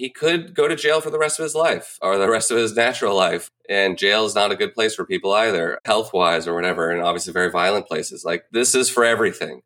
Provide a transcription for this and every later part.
he could go to jail for the rest of his life or the rest of his natural life. And jail is not a good place for people either, health wise or whatever. And obviously, very violent places. Like, this is for everything.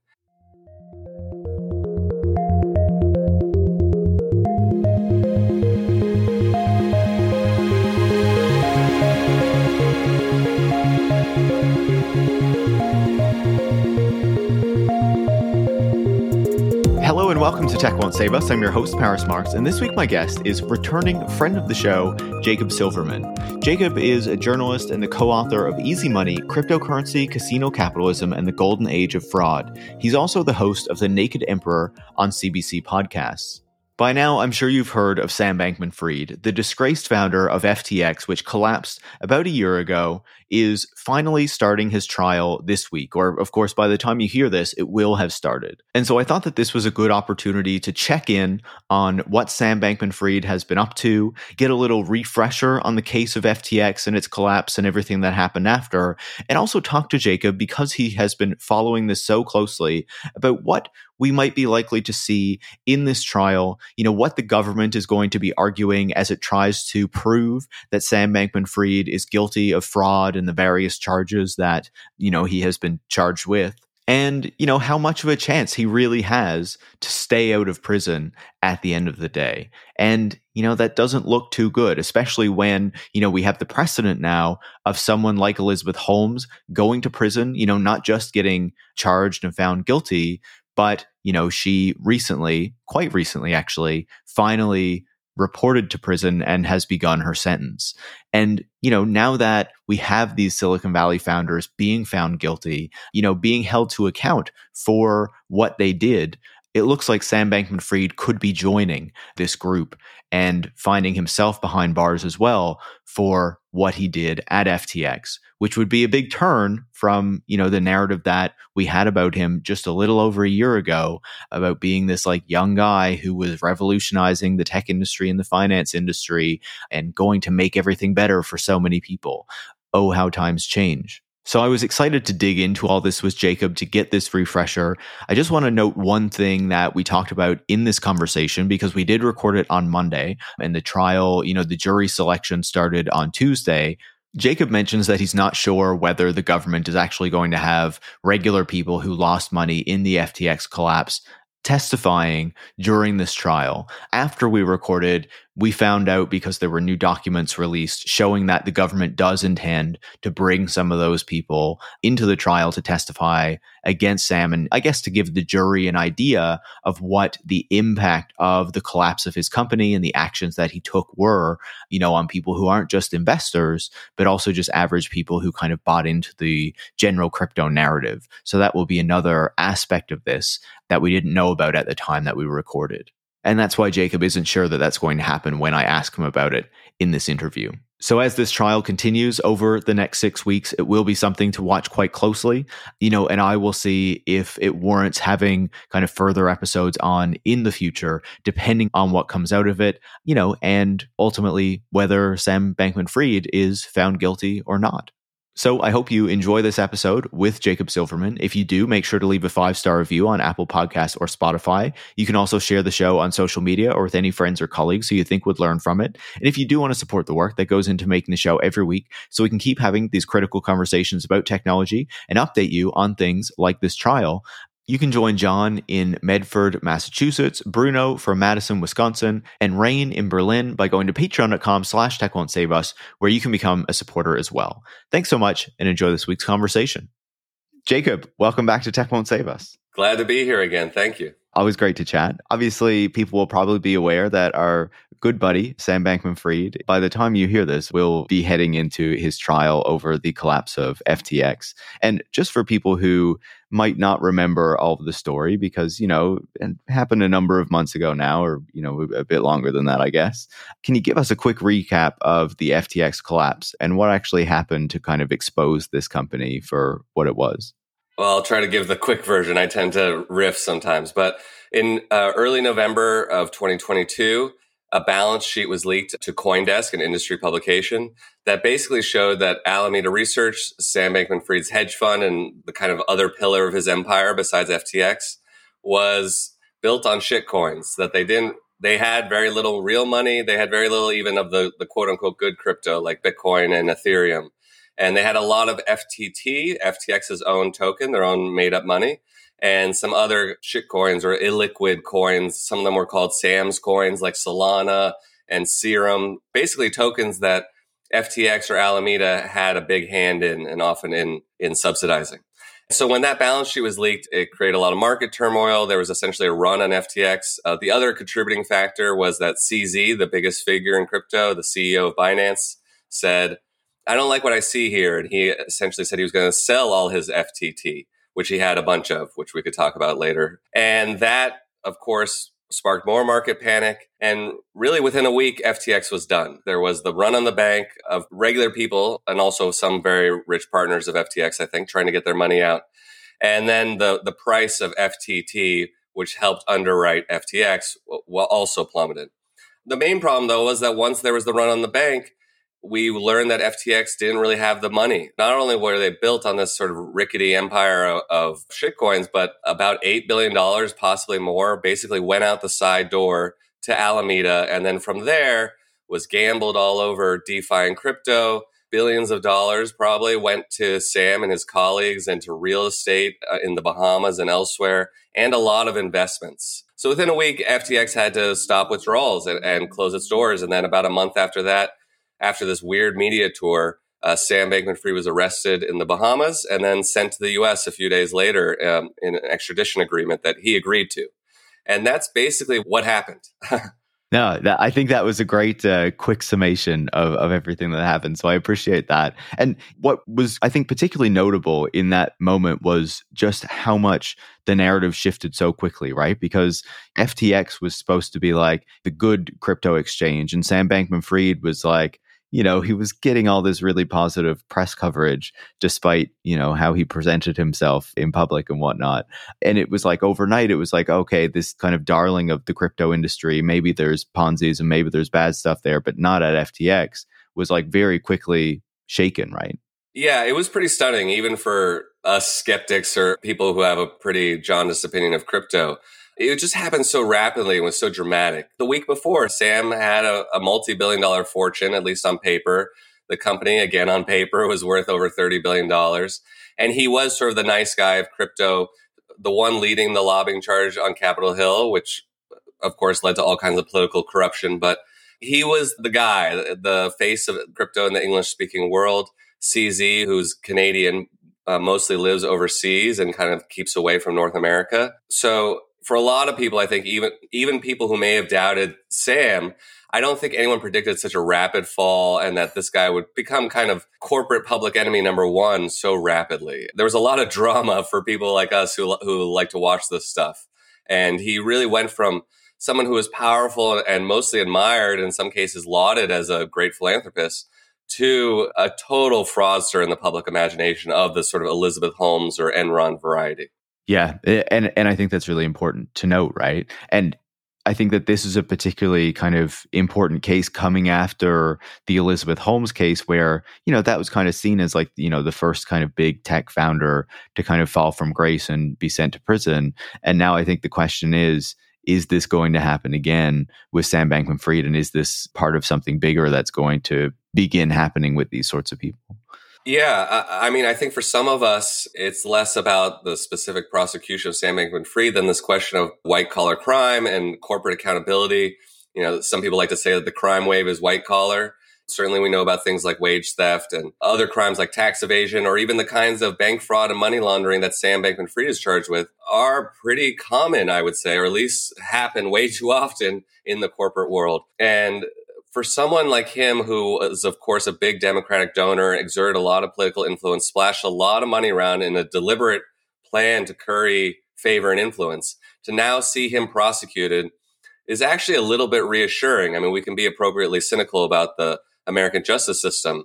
Welcome to Tech Won't Save Us. I'm your host, Paris Marx, and this week my guest is returning friend of the show, Jacob Silverman. Jacob is a journalist and the co author of Easy Money Cryptocurrency, Casino Capitalism, and the Golden Age of Fraud. He's also the host of The Naked Emperor on CBC Podcasts. By now, I'm sure you've heard of Sam Bankman Fried, the disgraced founder of FTX, which collapsed about a year ago, is finally starting his trial this week. Or, of course, by the time you hear this, it will have started. And so I thought that this was a good opportunity to check in on what Sam Bankman Fried has been up to, get a little refresher on the case of FTX and its collapse and everything that happened after, and also talk to Jacob because he has been following this so closely about what we might be likely to see in this trial, you know, what the government is going to be arguing as it tries to prove that Sam Bankman Fried is guilty of fraud and the various charges that, you know, he has been charged with. And, you know, how much of a chance he really has to stay out of prison at the end of the day. And, you know, that doesn't look too good, especially when, you know, we have the precedent now of someone like Elizabeth Holmes going to prison, you know, not just getting charged and found guilty, but, you know, she recently, quite recently actually, finally reported to prison and has begun her sentence. And, you know, now that we have these Silicon Valley founders being found guilty, you know, being held to account for what they did, it looks like Sam Bankman Fried could be joining this group and finding himself behind bars as well for what he did at FTX, which would be a big turn from, you know, the narrative that we had about him just a little over a year ago about being this like young guy who was revolutionizing the tech industry and the finance industry and going to make everything better for so many people. Oh, how times change. So I was excited to dig into all this with Jacob to get this refresher. I just want to note one thing that we talked about in this conversation because we did record it on Monday and the trial, you know, the jury selection started on Tuesday. Jacob mentions that he's not sure whether the government is actually going to have regular people who lost money in the FTX collapse testifying during this trial. After we recorded, we found out because there were new documents released showing that the government does intend to bring some of those people into the trial to testify against Sam. And I guess to give the jury an idea of what the impact of the collapse of his company and the actions that he took were, you know, on people who aren't just investors, but also just average people who kind of bought into the general crypto narrative. So that will be another aspect of this that we didn't know about at the time that we recorded. And that's why Jacob isn't sure that that's going to happen when I ask him about it in this interview. So, as this trial continues over the next six weeks, it will be something to watch quite closely, you know, and I will see if it warrants having kind of further episodes on in the future, depending on what comes out of it, you know, and ultimately whether Sam Bankman Fried is found guilty or not. So I hope you enjoy this episode with Jacob Silverman. If you do, make sure to leave a five star review on Apple Podcasts or Spotify. You can also share the show on social media or with any friends or colleagues who you think would learn from it. And if you do want to support the work that goes into making the show every week, so we can keep having these critical conversations about technology and update you on things like this trial, you can join John in Medford, Massachusetts, Bruno from Madison, Wisconsin, and Rain in Berlin by going to patreon.com slash tech won't save us, where you can become a supporter as well. Thanks so much and enjoy this week's conversation. Jacob, welcome back to Tech Won't Save Us. Glad to be here again. Thank you. Always great to chat. Obviously, people will probably be aware that our good buddy, Sam Bankman Fried, by the time you hear this, will be heading into his trial over the collapse of FTX. And just for people who might not remember all of the story, because, you know, it happened a number of months ago now, or, you know, a bit longer than that, I guess. Can you give us a quick recap of the FTX collapse and what actually happened to kind of expose this company for what it was? Well, I'll try to give the quick version. I tend to riff sometimes, but in uh, early November of 2022, a balance sheet was leaked to Coindesk, an industry publication, that basically showed that Alameda Research, Sam Bankman Fried's hedge fund, and the kind of other pillar of his empire besides FTX was built on shitcoins, that they didn't They had very little real money. They had very little even of the, the quote unquote good crypto like Bitcoin and Ethereum. And they had a lot of FTT, FTX's own token, their own made up money, and some other shit coins or illiquid coins. Some of them were called SAMS coins like Solana and Serum, basically tokens that FTX or Alameda had a big hand in and often in, in subsidizing. So when that balance sheet was leaked, it created a lot of market turmoil. There was essentially a run on FTX. Uh, the other contributing factor was that CZ, the biggest figure in crypto, the CEO of Binance, said, I don't like what I see here. And he essentially said he was going to sell all his FTT, which he had a bunch of, which we could talk about later. And that, of course, sparked more market panic. And really within a week, FTX was done. There was the run on the bank of regular people and also some very rich partners of FTX, I think, trying to get their money out. And then the, the price of FTT, which helped underwrite FTX, also plummeted. The main problem, though, was that once there was the run on the bank, we learned that FTX didn't really have the money. Not only were they built on this sort of rickety empire of, shitcoins, but about $8 billion, possibly more, basically went out the side door to Alameda. And then from there was gambled all over DeFi and crypto. Billions of dollars probably went to Sam and his colleagues and to real estate uh, in the Bahamas and elsewhere, and a lot of investments. So within a week, FTX had to stop withdrawals and, and close its doors. And then about a month after that, after this weird media tour, uh, Sam Bankman Fried was arrested in the Bahamas and then sent to the US a few days later um, in an extradition agreement that he agreed to. And that's basically what happened. no, that, I think that was a great uh, quick summation of, of everything that happened. So I appreciate that. And what was, I think, particularly notable in that moment was just how much the narrative shifted so quickly, right? Because FTX was supposed to be like the good crypto exchange, and Sam Bankman Fried was like, you know, he was getting all this really positive press coverage despite, you know, how he presented himself in public and whatnot. And it was like overnight, it was like, okay, this kind of darling of the crypto industry, maybe there's Ponzi's and maybe there's bad stuff there, but not at FTX, was like very quickly shaken, right? Yeah, it was pretty stunning, even for us skeptics or people who have a pretty jaundiced opinion of crypto. It just happened so rapidly and was so dramatic. The week before, Sam had a, a multi billion dollar fortune, at least on paper. The company, again on paper, was worth over $30 billion. And he was sort of the nice guy of crypto, the one leading the lobbying charge on Capitol Hill, which of course led to all kinds of political corruption. But he was the guy, the face of crypto in the English speaking world. CZ, who's Canadian, uh, mostly lives overseas and kind of keeps away from North America. So for a lot of people, I think even even people who may have doubted Sam, I don't think anyone predicted such a rapid fall and that this guy would become kind of corporate public enemy number one so rapidly. There was a lot of drama for people like us who who like to watch this stuff, and he really went from someone who was powerful and mostly admired, in some cases lauded as a great philanthropist, to a total fraudster in the public imagination of the sort of Elizabeth Holmes or Enron variety. Yeah, eh, and and I think that's really important to note, right? And I think that this is a particularly kind of important case coming after the Elizabeth Holmes case, where, you know, that was kind of seen as like, you know, the first kind of big tech founder to kind of fall from grace and be sent to prison. And now I think the question is, is this going to happen again with Sam Bankman Fried? And is this part of something bigger that's going to begin happening with these sorts of people? Yeah, I, I, mean, I think for some of us, it's less about the specific prosecution of Sam Bankman-Fried than this question of white collar crime and corporate accountability. You know, some people like to say that the crime wave is white collar. Certainly, we know about things like wage theft and other crimes like tax evasion, or even the kinds of bank fraud and money laundering that Sam Bankman-Fried is charged with, are pretty common, I would say, or at least happen way too often in the corporate world. And for someone like him, who is, of course, a big Democratic donor, exerted a lot of political influence, splashed a lot of money around in a deliberate plan to curry favor and influence, to now see him prosecuted is actually a little bit reassuring. I mean, we can be appropriately cynical about the American justice system,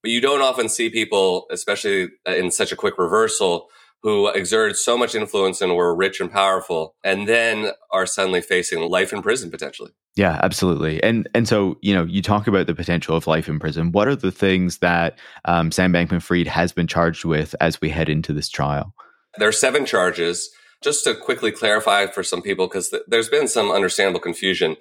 but you don't often see people, especially in such a quick reversal, who exerted so much influence and were rich and powerful, and then are suddenly facing life in prison potentially. Yeah, absolutely. And and so you know, you talk about the potential of life in prison. What are the things that um, Sam Bankman-Fried has been charged with as we head into this trial? There are seven charges. Just to quickly clarify for some people, because th- there's been some understandable confusion.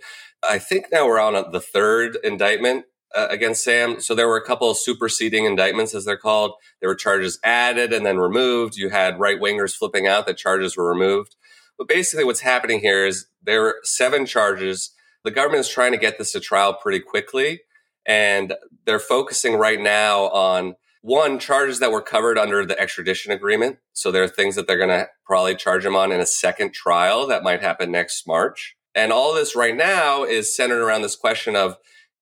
I think now we're on the third indictment uh, against Sam. So there were a couple of superseding indictments, as they're called. There were charges added and then removed. You had right wingers flipping out that charges were removed. But basically, what's happening here is there were seven charges. The government is trying to get this to trial pretty quickly. And they're focusing right now on one, charges that were covered under the extradition agreement. So there are things that they're going to probably charge him on in a second trial that might happen next March. And all this right now is centered around this question of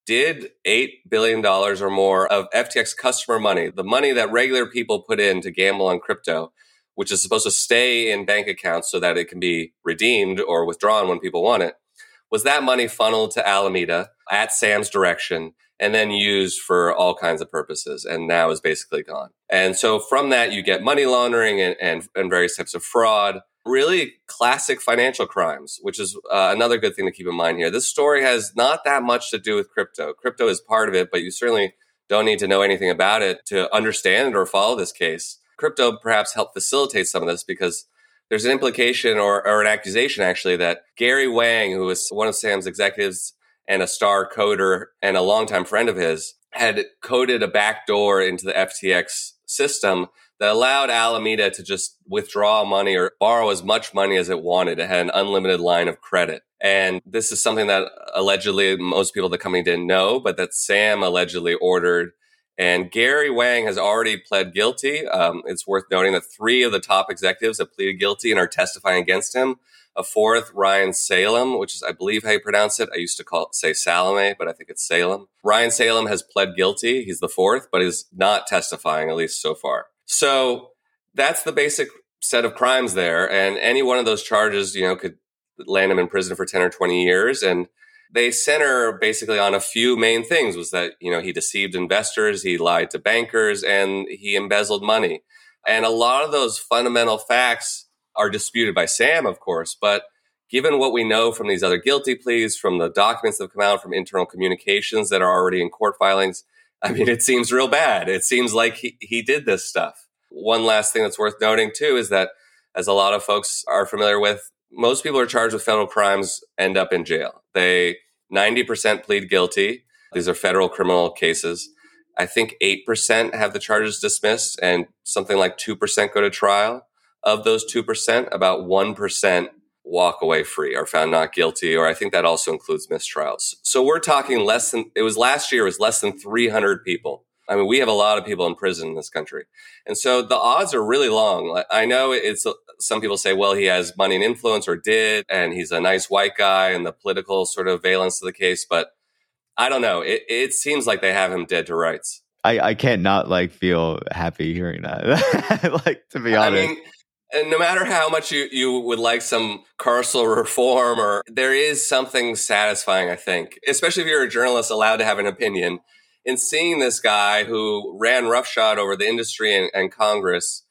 did $8 billion or more of FTX customer money, the money that regular people put in to gamble on crypto, which is supposed to stay in bank accounts so that it can be redeemed or withdrawn when people want it, was that money funneled to Alameda at Sam's direction and then used for all kinds of purposes and now is basically gone. And so from that, you get money laundering and, and, and various types of fraud really classic financial crimes, which is uh, another good thing to keep in mind here. This story has not that much to do with crypto. Crypto is part of it, but you certainly don't need to know anything about it to understand or follow this case. Crypto perhaps helped facilitate some of this because there's an implication or, or an accusation actually that Gary Wang, who was one of Sam's executives and a star coder and a longtime friend of his, had coded a backdoor into the FTX system that allowed Alameda to just withdraw money or borrow as much money as it wanted. It had an unlimited line of credit. And this is something that allegedly most people at the company didn't know, but that Sam allegedly ordered. And Gary Wang has already pled guilty. Um, it's worth noting that three of the top executives have pleaded guilty and are testifying against him. A fourth, Ryan Salem, which is, I believe, how you pronounce it. I used to call it, say Salome, but I think it's Salem. Ryan Salem has pled guilty. He's the fourth, but is not testifying, at least so far. So that's the basic set of crimes there. And any one of those charges, you know, could land him in prison for 10 or 20 years. And they center basically on a few main things was that, you know, he deceived investors, he lied to bankers, and he embezzled money. And a lot of those fundamental facts are disputed by Sam, of course, but given what we know from these other guilty pleas, from the documents that have come out, from internal communications that are already in court filings, I mean, it seems real bad. It seems like he, he did this stuff. One last thing that's worth noting too is that, as a lot of folks are familiar with, most people are charged with federal crimes end up in jail. They 90% plead guilty. These are federal criminal cases. I think 8% have the charges dismissed and something like 2% go to trial. Of those 2%, about 1% walk away free or found not guilty, or I think that also includes mistrials. So we're talking less than, it was last year, it was less than 300 people. I mean, we have a lot of people in prison in this country. And so the odds are really long. I know it's, some people say, well, he has money and influence or did, and he's a nice white guy and the political sort of valence to the case. But I don't know. It, it seems like they have him dead to rights. I, I can't not like feel happy hearing that. like to be honest. I mean, and no matter how much you, you would like some carceral reform or there is something satisfying, I think, especially if you're a journalist allowed to have an opinion in seeing this guy who ran roughshod over the industry and, and Congress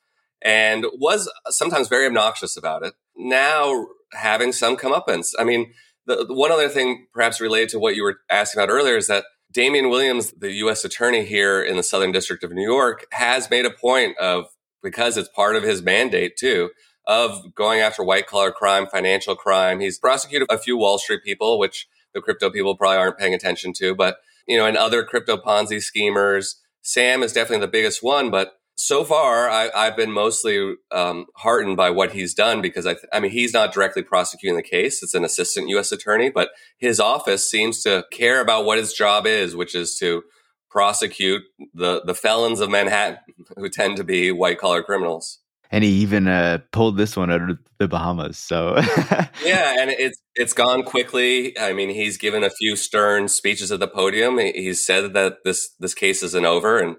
and was sometimes very obnoxious about it. Now having some comeuppance. I mean, the, the one other thing perhaps related to what you were asking about earlier is that Damian Williams, the U.S. attorney here in the Southern District of New York, has made a point of because it's part of his mandate too of going after white collar crime, financial crime. He's prosecuted a few Wall Street people, which the crypto people probably aren't paying attention to, but you know, and other crypto Ponzi schemers. Sam is definitely the biggest one, but so far I, have been mostly um, heartened by what he's done because I, th- I mean, he's not directly prosecuting the case. It's an assistant U.S. attorney, but his office seems to care about what his job is, which is to prosecute the the felons of Manhattan, who tend to be white collar criminals. And he even uh, pulled this one out of the Bahamas. So yeah, and it's it's gone quickly. I mean, he's given a few stern speeches at the podium. He's said that this this case isn't over, and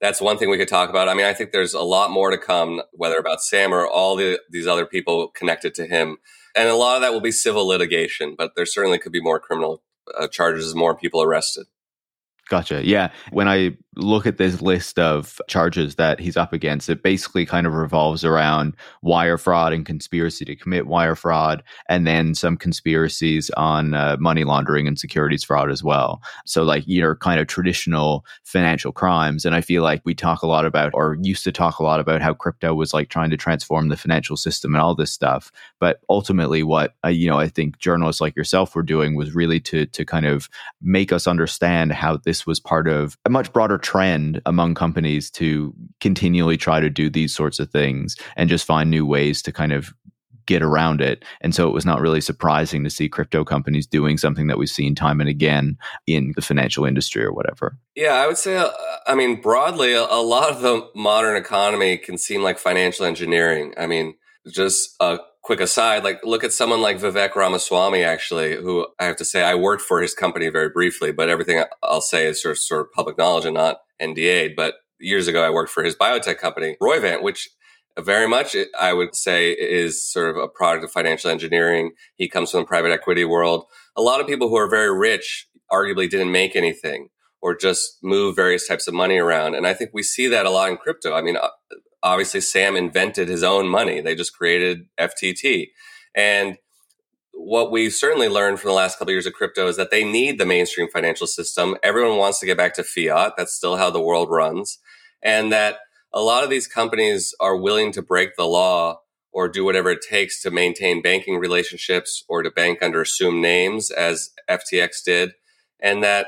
that's one thing we could talk about. I mean, I think there's a lot more to come, whether about Sam or all the, these other people connected to him, and a lot of that will be civil litigation. But there certainly could be more criminal uh, charges, more people arrested. Gotcha. Yeah. When I look at this list of charges that he's up against, it basically kind of revolves around wire fraud and conspiracy to commit wire fraud, and then some conspiracies on uh, money laundering and securities fraud as well. So, like, you know, kind of traditional financial crimes. And I feel like we talk a lot about, or used to talk a lot about, how crypto was like trying to transform the financial system and all this stuff. But ultimately, what, uh, you know, I think journalists like yourself were doing was really to, to kind of make us understand how this was part of a much broader trend among companies to continually try to do these sorts of things and just find new ways to kind of get around it. And so it was not really surprising to see crypto companies doing something that we've seen time and again in the financial industry or whatever. Yeah, I would say, uh, I mean, broadly, a, a, lot of the modern economy can seem like financial engineering. I mean, just a quick aside, like look at someone like Vivek Ramaswamy, actually, who I have to say I worked for his company very briefly, but everything I'll say is sort of, sort of public knowledge and not NDA'd. But years ago, I worked for his biotech company, Roivant, which very much I would say is sort of a product of financial engineering. He comes from the private equity world. A lot of people who are very rich arguably didn't make anything or just move various types of money around. And I think we see that a lot in crypto. I mean, uh, obviously Sam invented his own money. They just created FTT. And what we've certainly learned from the last couple of years of crypto is that they need the mainstream financial system. Everyone wants to get back to fiat. That's still how the world runs. And that a lot of these companies are willing to break the law or do whatever it takes to maintain banking relationships or to bank under assumed names as FTX did. And that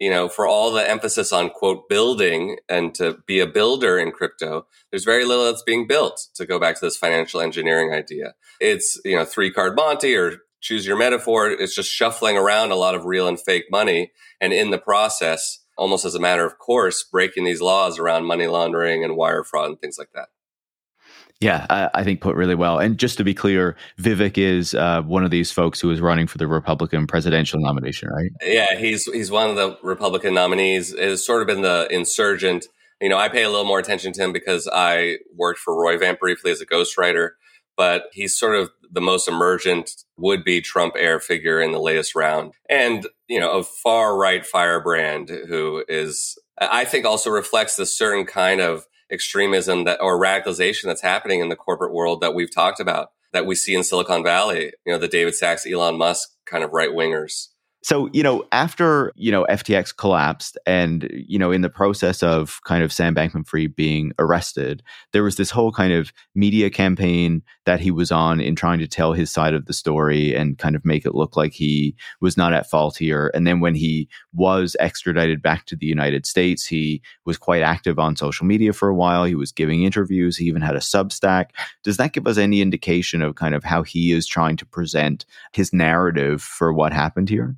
you know, for all the emphasis on quote building and to be a builder in crypto, there's very little that's being built to go back to this financial engineering idea. It's, you know, three card Monte or choose your metaphor. It's just shuffling around a lot of real and fake money. And in the process, almost as a matter of course, breaking these laws around money laundering and wire fraud and things like that. Yeah, I, I, think put really well. And just to be clear, Vivek is uh, one of these folks who is running for the Republican presidential nomination, right? Yeah, he's he's one of the Republican nominees. Has sort of been the insurgent. You know, I pay a little more attention to him because I worked for Roivant briefly as a ghostwriter, but he's sort of the most emergent would be Trump heir figure in the latest round. And, you know, a far right firebrand who is, I think also reflects the certain kind of extremism that or radicalization that's happening in the corporate world that we've talked about that we see in Silicon Valley. You know, the David Sacks, Elon Musk kind of right wingers. So, you know, after, you know, FTX collapsed and, you know, in the process of kind of Sam Bankman Fried being arrested, there was this whole kind of media campaign that he was on in trying to tell his side of the story and kind of make it look like he was not at fault here. And then when he was extradited back to the United States, he was quite active on social media for a while. He was giving interviews. He even had a Substack. Does that give us any indication of kind of how he is trying to present his narrative for what happened here?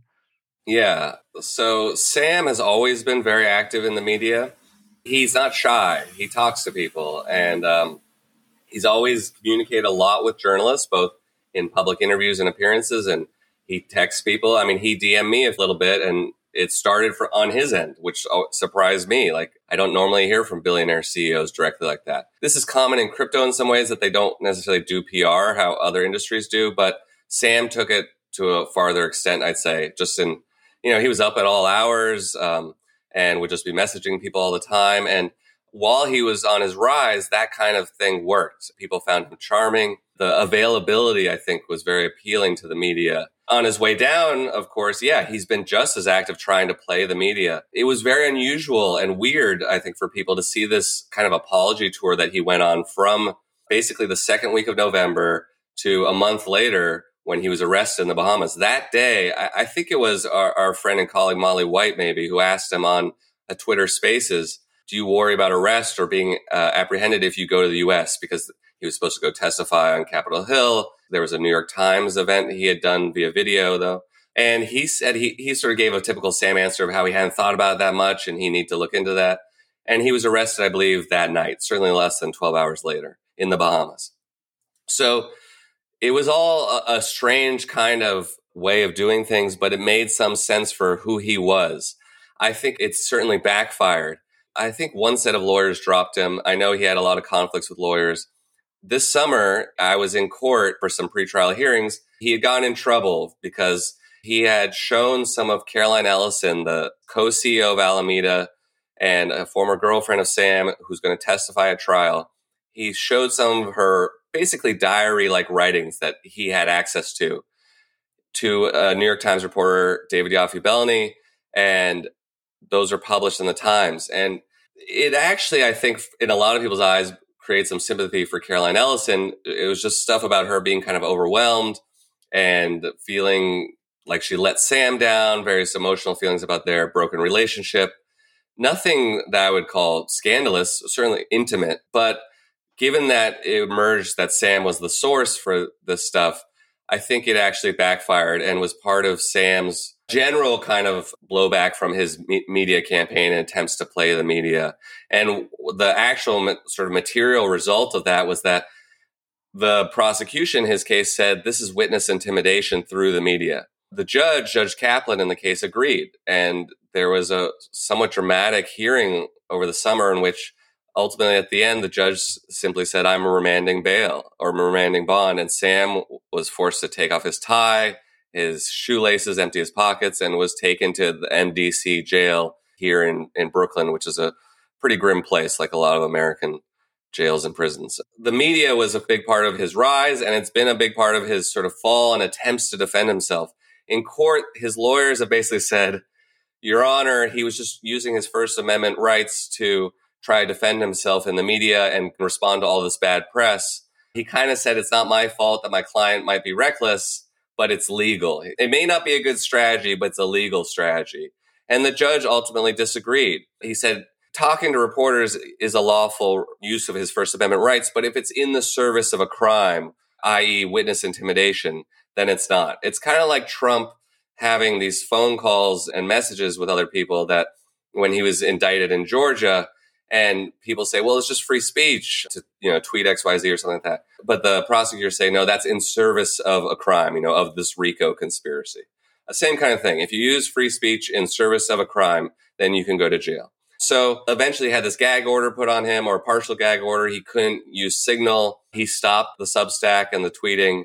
Yeah. So Sam has always been very active in the media. He's not shy. He talks to people, and um, he's always communicated a lot with journalists, both in public interviews and appearances. And he texts people. I mean, he DM'd me a little bit, and it started for on his end, which surprised me. Like I don't normally hear from billionaire CEOs directly like that. This is common in crypto in some ways that they don't necessarily do PR how other industries do, but Sam took it to a farther extent, I'd say, just in you know, he was up at all hours um, and would just be messaging people all the time. And while he was on his rise, that kind of thing worked. People found him charming. The availability, I think, was very appealing to the media. On his way down, of course, yeah, he's been just as active trying to play the media. It was very unusual and weird, I think, for people to see this kind of apology tour that he went on from basically the second week of November to a month later when he was arrested in the Bahamas. That day, I, I think it was our, our, friend and colleague Molly White, maybe, who asked him on a Twitter Spaces, "Do you worry about arrest or being uh, apprehended if you go to the U.S.?" Because he was supposed to go testify on Capitol Hill. There was a New York Times event he had done via video, though. And he said he, he sort of gave a typical Sam answer of how he hadn't thought about it that much and he need to look into that. And he was arrested, I believe, that night, certainly less than 12 hours later in the Bahamas. So it was all a, a strange kind of way of doing things, but it made some sense for who he was. I think it's certainly backfired. I think one set of lawyers dropped him. I know he had a lot of conflicts with lawyers. This summer, I was in court for some pretrial hearings. He had gotten in trouble because he had shown some of Caroline Ellison, the co CEO of Alameda, and a former girlfriend of Sam who's going to testify at trial. He showed some of her basically diary like writings that he had access to to a New York Times reporter, David Yaffe Bellany, and those are published in the Times. And it actually, I think, in a lot of people's eyes, creates some sympathy for Caroline Ellison. It was just stuff about her being kind of overwhelmed and feeling like she let Sam down, various emotional feelings about their broken relationship. Nothing that I would call scandalous, certainly intimate, but given that it emerged that Sam was the source for this stuff, I think it actually backfired and was part of Sam's general kind of blowback from his me- media campaign and attempts to play the media. And the actual ma- sort of material result of that was that the prosecution, in his case said this is witness intimidation through the media. The judge, Judge Kaplan, in the case agreed. And there was a somewhat dramatic hearing over the summer in which ultimately at the end the judge simply said i'm remanding bail or remanding bond and sam was forced to take off his tie his shoelaces empty his pockets and was taken to the mdc jail here in, in brooklyn which is a pretty grim place like a lot of american jails and prisons. The media was a big part of his rise and it's been a big part of his sort of fall and attempts to defend himself. In court his lawyers have basically said your honor he was just using his first amendment rights to try to defend himself in the media and respond to all this bad press. He kind of said, It's not my fault that my client might be reckless, but it's legal. It may not be a good strategy, but it's a legal strategy. And the judge ultimately disagreed. He said, Talking to reporters is a lawful use of his First Amendment rights, but if it's in the service of a crime, i.e., witness intimidation, then it's not. It's kind of like Trump having these phone calls and messages with other people that when he was indicted in Georgia, and people say, well, it's just free speech to, you know, tweet XYZ or something like that. But the prosecutors say, no, that's in service of a crime, you know, of this RICO conspiracy. Uh, same kind of thing. If you use free speech in service of a crime, then you can go to jail. So eventually had this gag order put on him or a partial gag order. He couldn't use Signal. He stopped the Substack and the tweeting,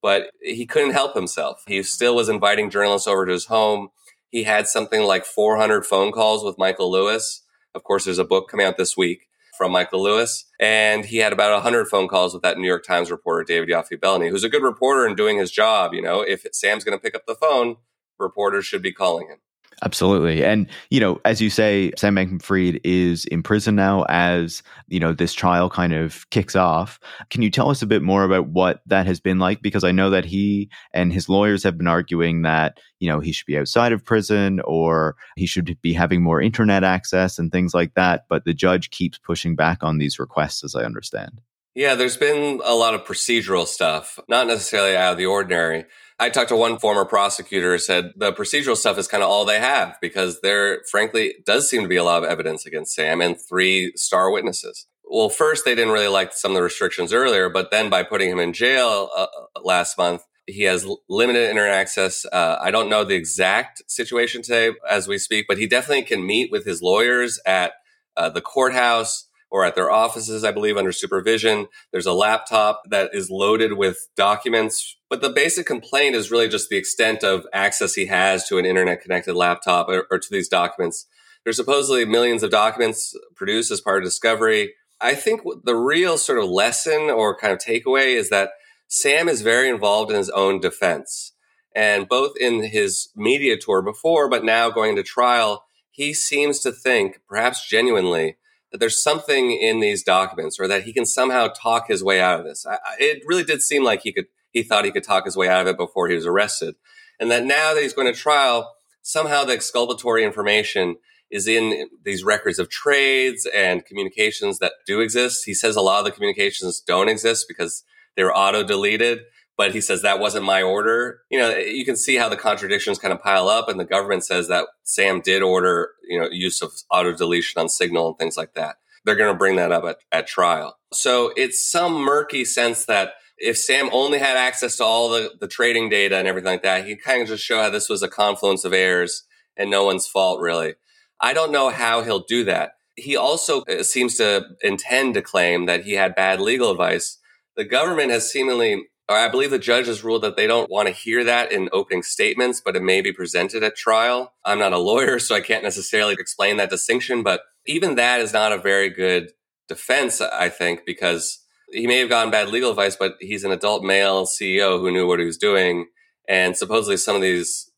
but he couldn't help himself. He still was inviting journalists over to his home. He had something like 400 phone calls with Michael Lewis of course, there's a book coming out this week from Michael Lewis, and he had about 100 phone calls with that New York Times reporter, David Yaffe Bellany, who's a good reporter and doing his job. You know, if Sam's going to pick up the phone, reporters should be calling him. Absolutely. And, you know, as you say, Sam Bankman Fried is in prison now as, you know, this trial kind of kicks off. Can you tell us a bit more about what that has been like? Because I know that he and his lawyers have been arguing that, you know, he should be outside of prison or he should be having more internet access and things like that. But the judge keeps pushing back on these requests, as I understand. Yeah, there's been a lot of procedural stuff, not necessarily out of the ordinary. I talked to one former prosecutor who said the procedural stuff is kind of all they have because there, frankly, does seem to be a lot of evidence against Sam and three star witnesses. Well, first, they didn't really like some of the restrictions earlier, but then by putting him in jail uh, last month, he has limited internet access. Uh, I don't know the exact situation today as we speak, but he definitely can meet with his lawyers at uh, the courthouse or at their offices, I believe, under supervision. There's a laptop that is loaded with documents. But the basic complaint is really just the extent of access he has to an internet connected laptop or, or to these documents. There's supposedly millions of documents produced as part of discovery. I think the real sort of lesson or kind of takeaway is that Sam is very involved in his own defense. And both in his media tour before, but now going to trial, he seems to think, perhaps genuinely, that there's something in these documents or that he can somehow talk his way out of this. I, it really did seem like he could, he thought he could talk his way out of it before he was arrested. And that now that he's going to trial, somehow the exculpatory information is in these records of trades and communications that do exist. He says a lot of the communications don't exist because they were auto deleted but he says that wasn't my order. You know, you can see how the contradictions kind of pile up, and the government says that Sam did order, you know, use of auto deletion on Signal and things like that. They're going to bring that up at, at trial. So it's some murky sense that if Sam only had access to all the, the trading data and everything like that, he kind of just show how this was a confluence of errors and no one's fault, really. I don't know how he'll do that. He also uh, seems to intend to claim that he had bad legal advice. The government has seemingly I believe the judge has ruled that they don't want to hear that in opening statements, but it may be presented at trial. I'm not a lawyer, so I can't necessarily explain that distinction, but Even that is not a very good defense, I think, because he may have gotten bad legal advice, but he's an adult male CEO who knew what he was doing. And supposedly some of these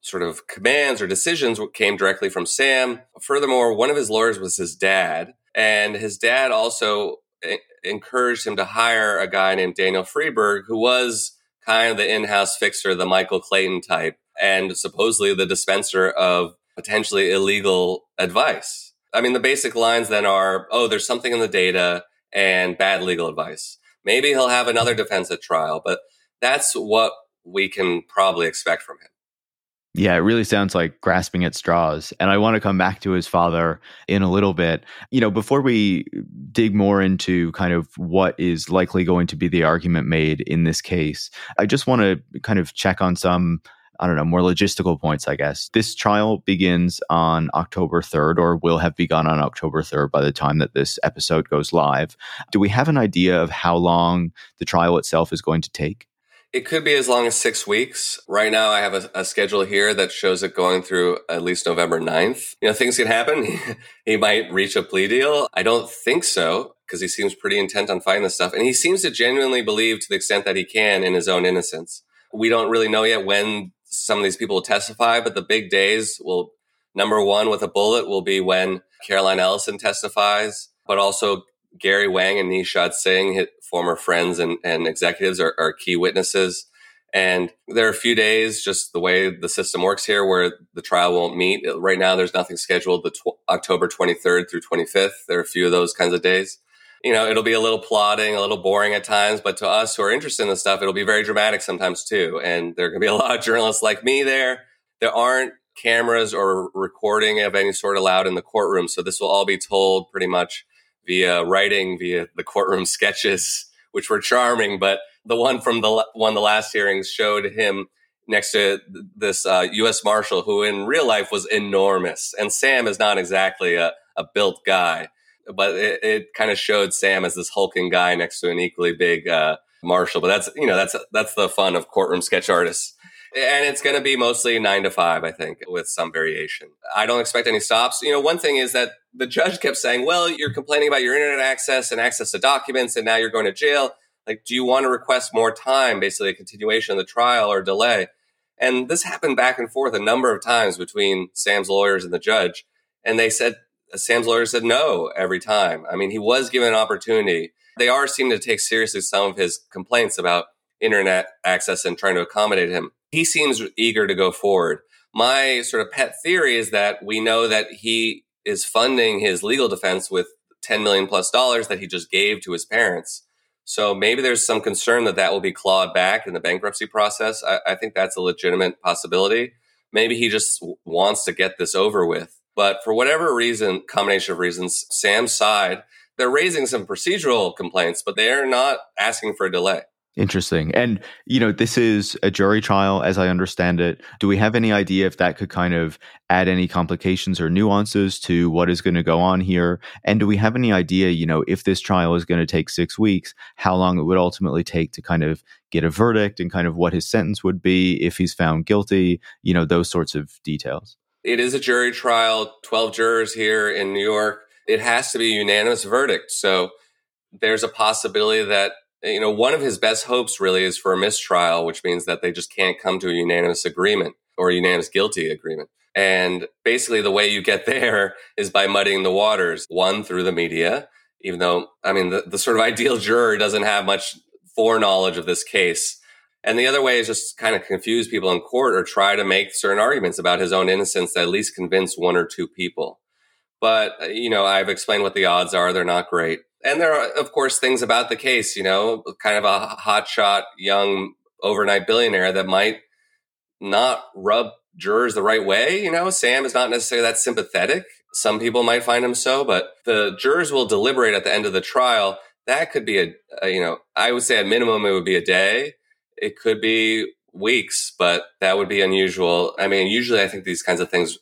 sort of commands or decisions came directly from Sam. Furthermore, one of his lawyers was his dad. And his dad also eh, encouraged him to hire a guy named Daniel Friedberg, who was kind of the in house fixer, the Michael Clayton type, and supposedly the dispenser of potentially illegal advice. I mean, the basic lines then are oh, there's something in the data and bad legal advice. Maybe he'll have another defense at trial, but that's what we can probably expect from him. Yeah, it really sounds like grasping at straws. And I want to come back to his father in a little bit. You know, before we dig more into kind of what is likely going to be the argument made in this case, I just want to kind of check on some I don't know, more logistical points, I guess. This trial begins on October 3rd, or will have begun on October 3rd by the time that this episode goes live. Do we have an idea of how long the trial itself is going to take? It could be as long as six weeks. Right now, I have a, a, schedule here that shows it going through at least November 9th. You know, things can happen. he might reach a plea deal. I don't think so because he seems pretty intent on fighting this stuff. And he seems to genuinely believe to the extent that he can in his own innocence. We don't really know yet when some of these people will testify, but the big days will, number one with a bullet will be when Caroline Ellison testifies, but also Gary Wang and Nishad Singh, former friends and, and executives, are, are, key witnesses. And there are a few days, just the way the system works here, where the trial won't meet. Right now, there's nothing scheduled the tw- October 23rd through 25th. There are a few of those kinds of days. You know, it'll be a little plodding, a little boring at times, but to us who are interested in this stuff, it'll be very dramatic sometimes too. And there are going to be a lot of journalists like me there. There aren't cameras or recording of any sort allowed in the courtroom. So this will all be told pretty much via writing, via the courtroom sketches, which were charming. But the one from the one the last hearings showed him next to this uh, U.S. Marshal, who in real life was enormous, and Sam is not exactly a, a built guy, but it, it kind of showed Sam as this hulking guy next to an equally big uh, Marshal. But that's you know that's that's the fun of courtroom sketch artists and it's going to be mostly nine to five, I think, with some variation. I don't expect any stops. You know, one thing is that the judge kept saying, well, you're complaining about your internet access and access to documents, and now you're going to jail. Like, do you want to request more time, basically a continuation of the trial or delay? And this happened back and forth a number of times between Sam's lawyers and the judge. And they said, Sam's lawyer said no every time. I mean, he was given an opportunity. They are seeming to take seriously some of his complaints about internet access and trying to accommodate him he seems eager to go forward. My sort of pet theory is that we know that he is funding his legal defense with 10 million plus dollars that he just gave to his parents. So maybe there's some concern that that will be clawed back in the bankruptcy process. I, I think that's a legitimate possibility. Maybe he just wants to get this over with. But for whatever reason, combination of reasons, Sam's side, they're raising some procedural complaints, but they are not asking for a delay. Interesting. And, you know, this is a jury trial, as I understand it. Do we have any idea if that could kind of add any complications or nuances to what is going to go on here? And do we have any idea, you know, if this trial is going to take six weeks, how long it would ultimately take to kind of get a verdict and kind of what his sentence would be if he's found guilty, you know, those sorts of details? It is a jury trial, 12 jurors here in New York. It has to be a unanimous verdict. So there's a possibility that you know, one of his best hopes really is for a mistrial, which means that they just can't come to a unanimous agreement or a unanimous guilty agreement. And basically, the way you get there is by muddying the waters, one through the media, even though, I mean, the, the sort of ideal juror doesn't have much foreknowledge of this case. And the other way is just kind of confuse people in court or try to make certain arguments about his own innocence that at least convince one or two people. But, uh, you know, I've explained what the odds are. They're not great and there are, of course, things about the case, you know, kind of a hotshot young overnight billionaire that might not rub jurors the right way. You know, Sam is not necessarily that sympathetic. Some people might find him so, but the jurors will deliberate at the end of the trial. That could be a, a you know, I would say at minimum it would be a day. It could be weeks, but that would be unusual. I mean, usually I think these kinds of things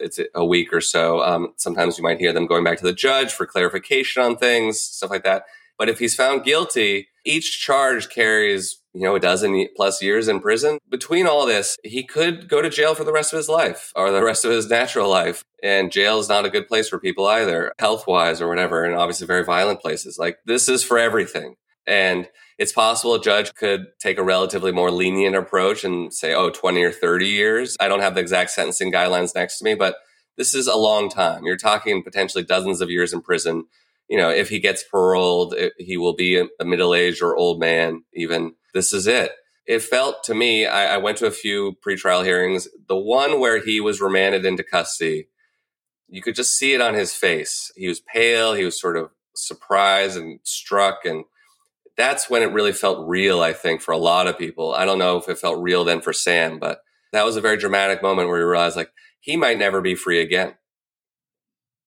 it's a week or so. Um, sometimes you might hear them going back to the judge for clarification on things, stuff like that. But if he's found guilty, each charge carries you know, a dozen plus years in prison. Between all this, he could go to jail for the rest of his life or the rest of his natural life. And jail is not a good place for people either, health wise or whatever. And obviously, very violent places. Like, this is for everything. And it's possible a judge could take a relatively more lenient approach and say, oh, 20 or 30 years. I don't have the exact sentencing guidelines next to me, but this is a long time. You're talking potentially dozens of years in prison. You know, if he gets paroled, he will be a middle aged or old man, even this is it. It felt to me, I, I went to a few pretrial hearings. The one where he was remanded into custody, you could just see it on his face. He was pale. He was sort of surprised and struck. And that's when it really felt real, I think, for a lot of people. I don't know if it felt real then for Sam, but that was a very dramatic moment where you realized like he might never be free again.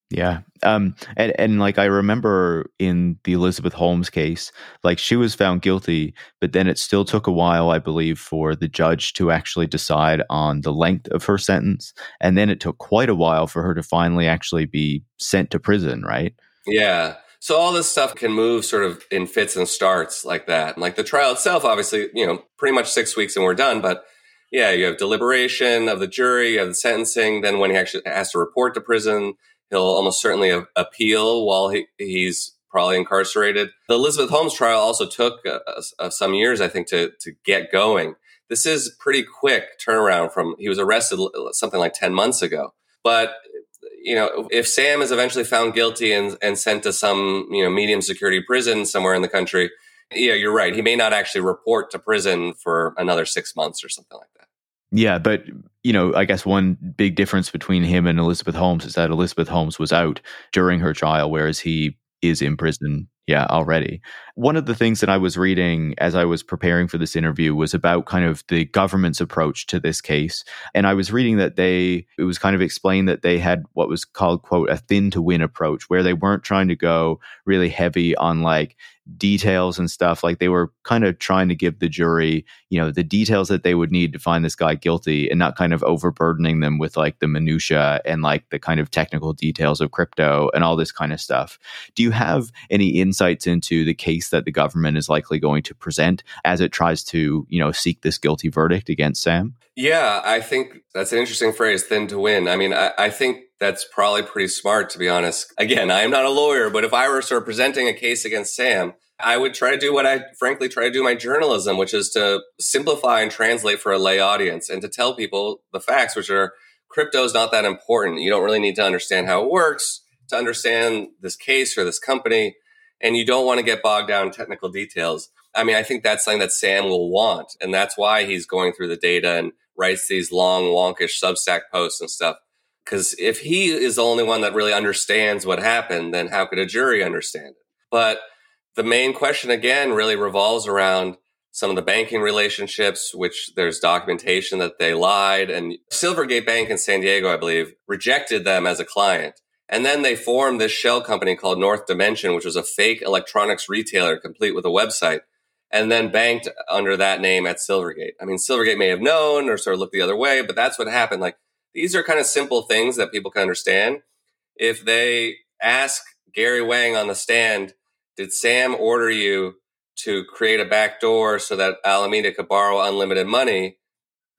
Yeah. Um and and like I remember in the Elizabeth Holmes case, like she was found guilty, but then it still took a while, I believe, for the judge to actually decide on the length of her sentence, and then it took quite a while for her to finally actually be sent to prison, right? Yeah. So all this stuff can move sort of in fits and starts like that. Like the trial itself, obviously, you know, pretty much six weeks and we're done. But yeah, you have deliberation of the jury, you have the sentencing. Then when he actually has to report to prison, he'll almost certainly appeal while he, he's probably incarcerated. The Elizabeth Holmes trial also took uh, some years, I think, to to get going. This is pretty quick turnaround from he was arrested something like ten months ago. But you know, if Sam is eventually found guilty and, and sent to some you know medium security prison somewhere in the country, yeah, you're right. He may not actually report to prison for another six months or something like that. Yeah, but you know, I guess one big difference between him and Elizabeth Holmes is that Elizabeth Holmes was out during her trial, whereas he is in prison yeah, already. One of the things that I was reading as I was preparing for this interview was about kind of the government's approach to this case. And I was reading that they, it was kind of explained that they had what was called, quote, a thin to win approach, where they weren't trying to go really heavy on like details and stuff. Like they were kind of trying to give the jury, you know, the details that they would need to find this guy guilty and not kind of overburdening them with like the minutia and like the kind of technical details of crypto and all this kind of stuff. Do you have any insights into the case that the government is likely going to present as it tries to, you know, seek this guilty verdict against Sam? Yeah, I think that's an interesting phrase, thin to win. I mean, I, I think that's probably pretty smart, to be honest. Again, I am not a lawyer, but if I were sort of presenting a case against Sam, I would try to do what I frankly try to do my journalism, which is to simplify and translate for a lay audience and to tell people the facts, which are crypto is not that important. You don't really need to understand how it works to understand this case or this company, and you don't want to get bogged down in technical details. I mean, I think that's something that Sam will want, and that's why he's going through the data and writes these long, wonkish Substack posts and stuff. Because if he is the only one that really understands what happened, then how could a jury understand it? But the main question again really revolves around some of the banking relationships, which there's documentation that they lied. And Silvergate Bank in San Diego, I believe, rejected them as a client. And then they formed this shell company called North Dimension, which was a fake electronics retailer complete with a website, and then banked under that name at Silvergate. I mean, Silvergate may have known or sort of looked the other way, but that's what happened. Like these are kind of simple things that people can understand. If they ask Gary Wang on the stand, did Sam order you to create a back door so that Alameda could borrow unlimited money?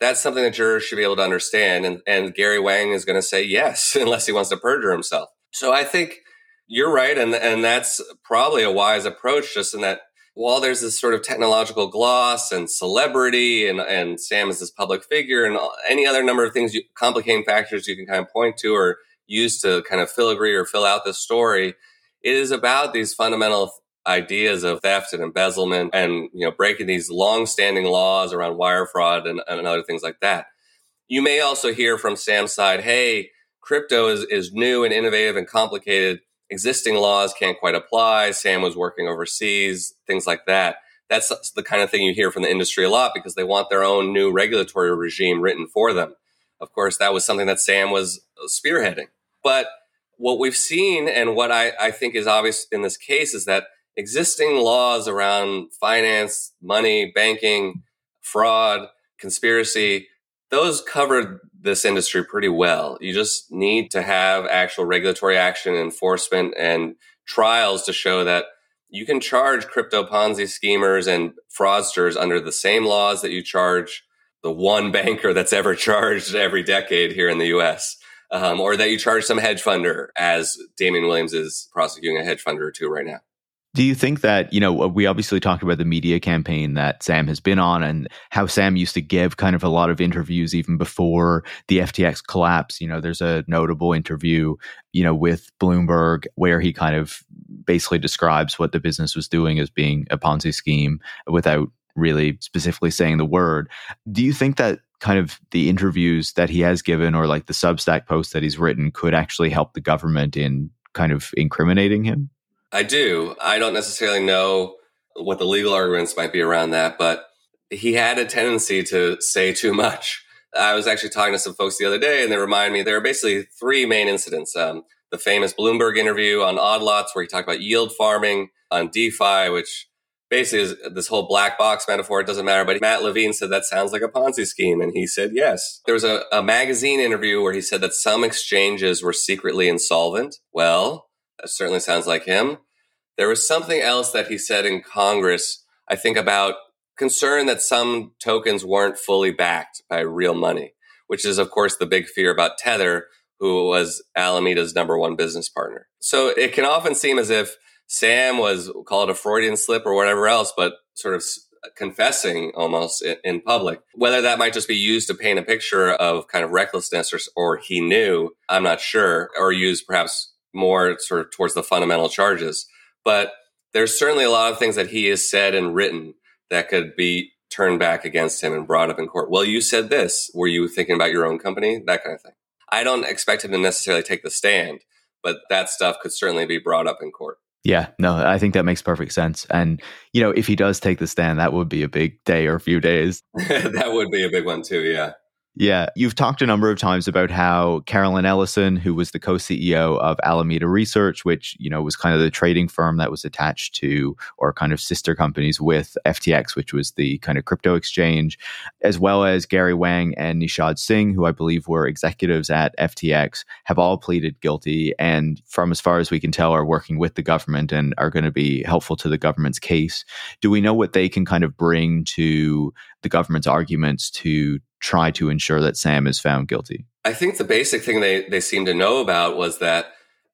That's something that jurors should be able to understand. And, and Gary Wang is going to say yes, unless he wants to perjure himself. So I think you're right. And, and that's probably a wise approach, just in that while there's this sort of technological gloss and celebrity and, and Sam is this public figure and any other number of things, you, complicating factors you can kind of point to or use to kind of filigree or fill out the story, it is about these fundamental ideas of theft and embezzlement and, you know, breaking these long-standing laws around wire fraud and, and other things like that. You may also hear from Sam's side, hey, crypto is, is new and innovative and complicated existing laws can't quite apply. Sam was working overseas, things like that. That's the kind of thing you hear from the industry a lot because they want their own new regulatory regime written for them. Of course, that was something that Sam was spearheading. But what we've seen and what I, I think is obvious in this case is that existing laws around finance, money, banking, fraud, conspiracy, those cover this industry pretty well. You just need to have actual regulatory action, enforcement, and trials to show that you can charge crypto Ponzi schemers and fraudsters under the same laws that you charge the one banker that's ever charged every decade here in the US. Um, or that you charge some hedge funder, as Damian Williams is prosecuting a hedge funder or two right now. Do you think that, you know, uh, we obviously talked about the media campaign that Sam has been on and how Sam used to give kind of a lot of interviews even before the FTX collapse. You know, there's a notable interview, you know, with Bloomberg where he kind of basically describes what the business was doing as being a Ponzi scheme without really specifically saying the word. Do you think that kind of the interviews that he has given or like the Substack posts that he's written could actually help the government in kind of incriminating him? I do. I don't necessarily know what the legal arguments might be around that, but he had a tendency to say too much. I was actually talking to some folks the other day, and they reminded me there are basically three main incidents. Um, the famous Bloomberg interview on Odd Lots, where he talked about yield farming on DeFi, which basically is this whole black box metaphor. It doesn't matter. But Matt Levine said that sounds like a Ponzi scheme. And he said, yes. There was a, a magazine interview where he said that some exchanges were secretly insolvent. Well, that certainly sounds like him. There was something else that he said in Congress, I think about concern that some tokens weren't fully backed by real money, which is, of course, the big fear about Tether, who was Alameda's number one business partner. So it can often seem as if Sam was, call it a Freudian slip or whatever else, but sort of confessing almost in, in, public. Whether that might just be used to paint a picture of kind of recklessness or, or he knew, I'm not sure, or used perhaps more sort of towards the fundamental charges. But there's certainly a lot of things that he has said and written that could be turned back against him and brought up in court. Well, you said this. Were you thinking about your own company? That kind of thing. I don't expect him to necessarily take the stand, but that stuff could certainly be brought up in court. Yeah, no, I think that makes perfect sense. And, you know, if he does take the stand, that would be a big day or a few days. that would be a big one, too. Yeah. Yeah, you've talked a number of times about how Caroline Ellison, who was the co-CEO of Alameda Research, which you know was kind of the trading firm that was attached to or kind of sister companies with FTX, which was the kind of crypto exchange, as well as Gary Wang and Nishad Singh, who I believe were executives at FTX, have all pleaded guilty and from as far as we can tell are working with the government and are going to be helpful to the government's case. Do we know what they can kind of bring to the government's arguments to try to ensure that Sam is found guilty? I think the basic thing they, they seemed to know about was that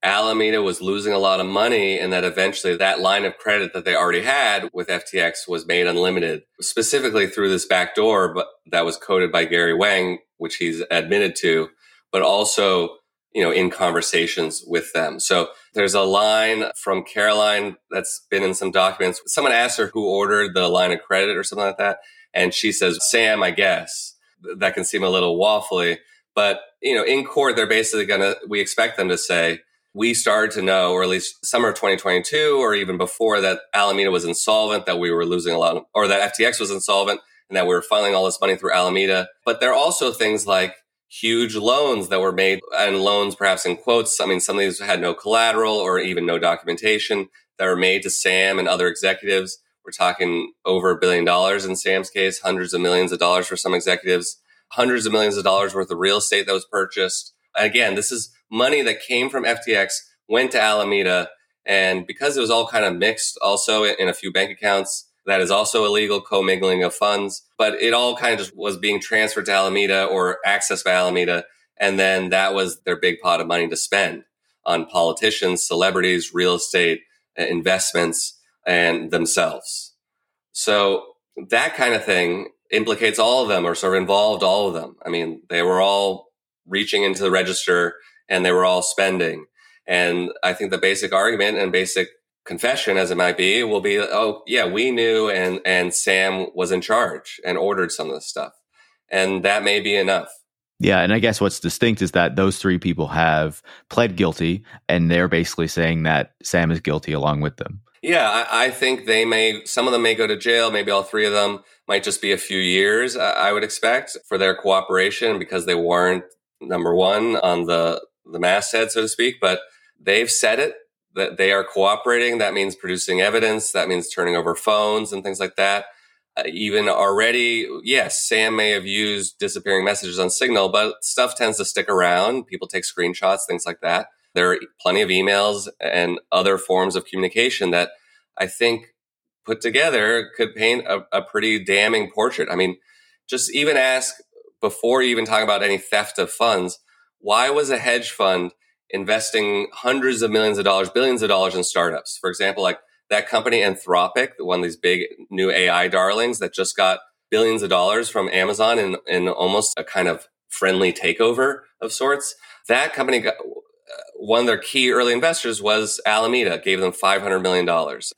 Alameda was losing a lot of money and that eventually that line of credit that they already had with FTX was made unlimited, specifically through this back door but that was coded by Gary Wang, which he's admitted to, but also, you know, in conversations with them. So there's a line from Caroline that's been in some documents. Someone asked her who ordered the line of credit or something like that. And she says, Sam, I guess that can seem a little waffly. But, you know, in court, they're basically going to, we expect them to say, we started to know, or at least summer of 2022, or even before that Alameda was insolvent, that we were losing a lot, of, or that FTX was insolvent, and that we were funneling all this money through Alameda. But there are also things like huge loans that were made, and loans perhaps in quotes. I mean, some of these had no collateral or even no documentation that were made to Sam and other executives we're talking over a billion dollars in Sam's case, hundreds of millions of dollars for some executives, hundreds of millions of dollars worth of real estate that was purchased. Again, this is money that came from FTX, went to Alameda, and because it was all kind of mixed also in a few bank accounts, that is also illegal commingling of funds, but it all kind of just was being transferred to Alameda or accessed by Alameda. And then that was their big pot of money to spend on politicians, celebrities, real estate, uh, investments and themselves. So that kind of thing implicates all of them or sort of involved all of them. I mean, they were all reaching into the register and they were all spending. And I think the basic argument and basic confession as it might be will be, oh yeah, we knew and, and Sam was in charge and ordered some of this stuff. And that may be enough. Yeah, and I guess what's distinct is that those three people have pled guilty, and they're basically saying that Sam is guilty along with them. Yeah, I, I, think they may, some of them may go to jail. Maybe all three of them might just be a few years, I would expect, for their cooperation because they weren't number one on the, the masthead, so to speak. But they've said it that they are cooperating. That means producing evidence. That means turning over phones and things like that. Uh, even already, yes, Sam may have used disappearing messages on Signal, but stuff tends to stick around. People take screenshots, things like that. There are plenty of emails and other forms of communication that I think put together could paint a, a pretty damning portrait. I mean, just even ask before you even talk about any theft of funds, why was a hedge fund investing hundreds of millions of dollars, billions of dollars in startups? For example, like that company Anthropic, one of these big new AI darlings that just got billions of dollars from Amazon in, in almost a kind of friendly takeover of sorts. That company got, one of their key early investors was Alameda, gave them $500 million.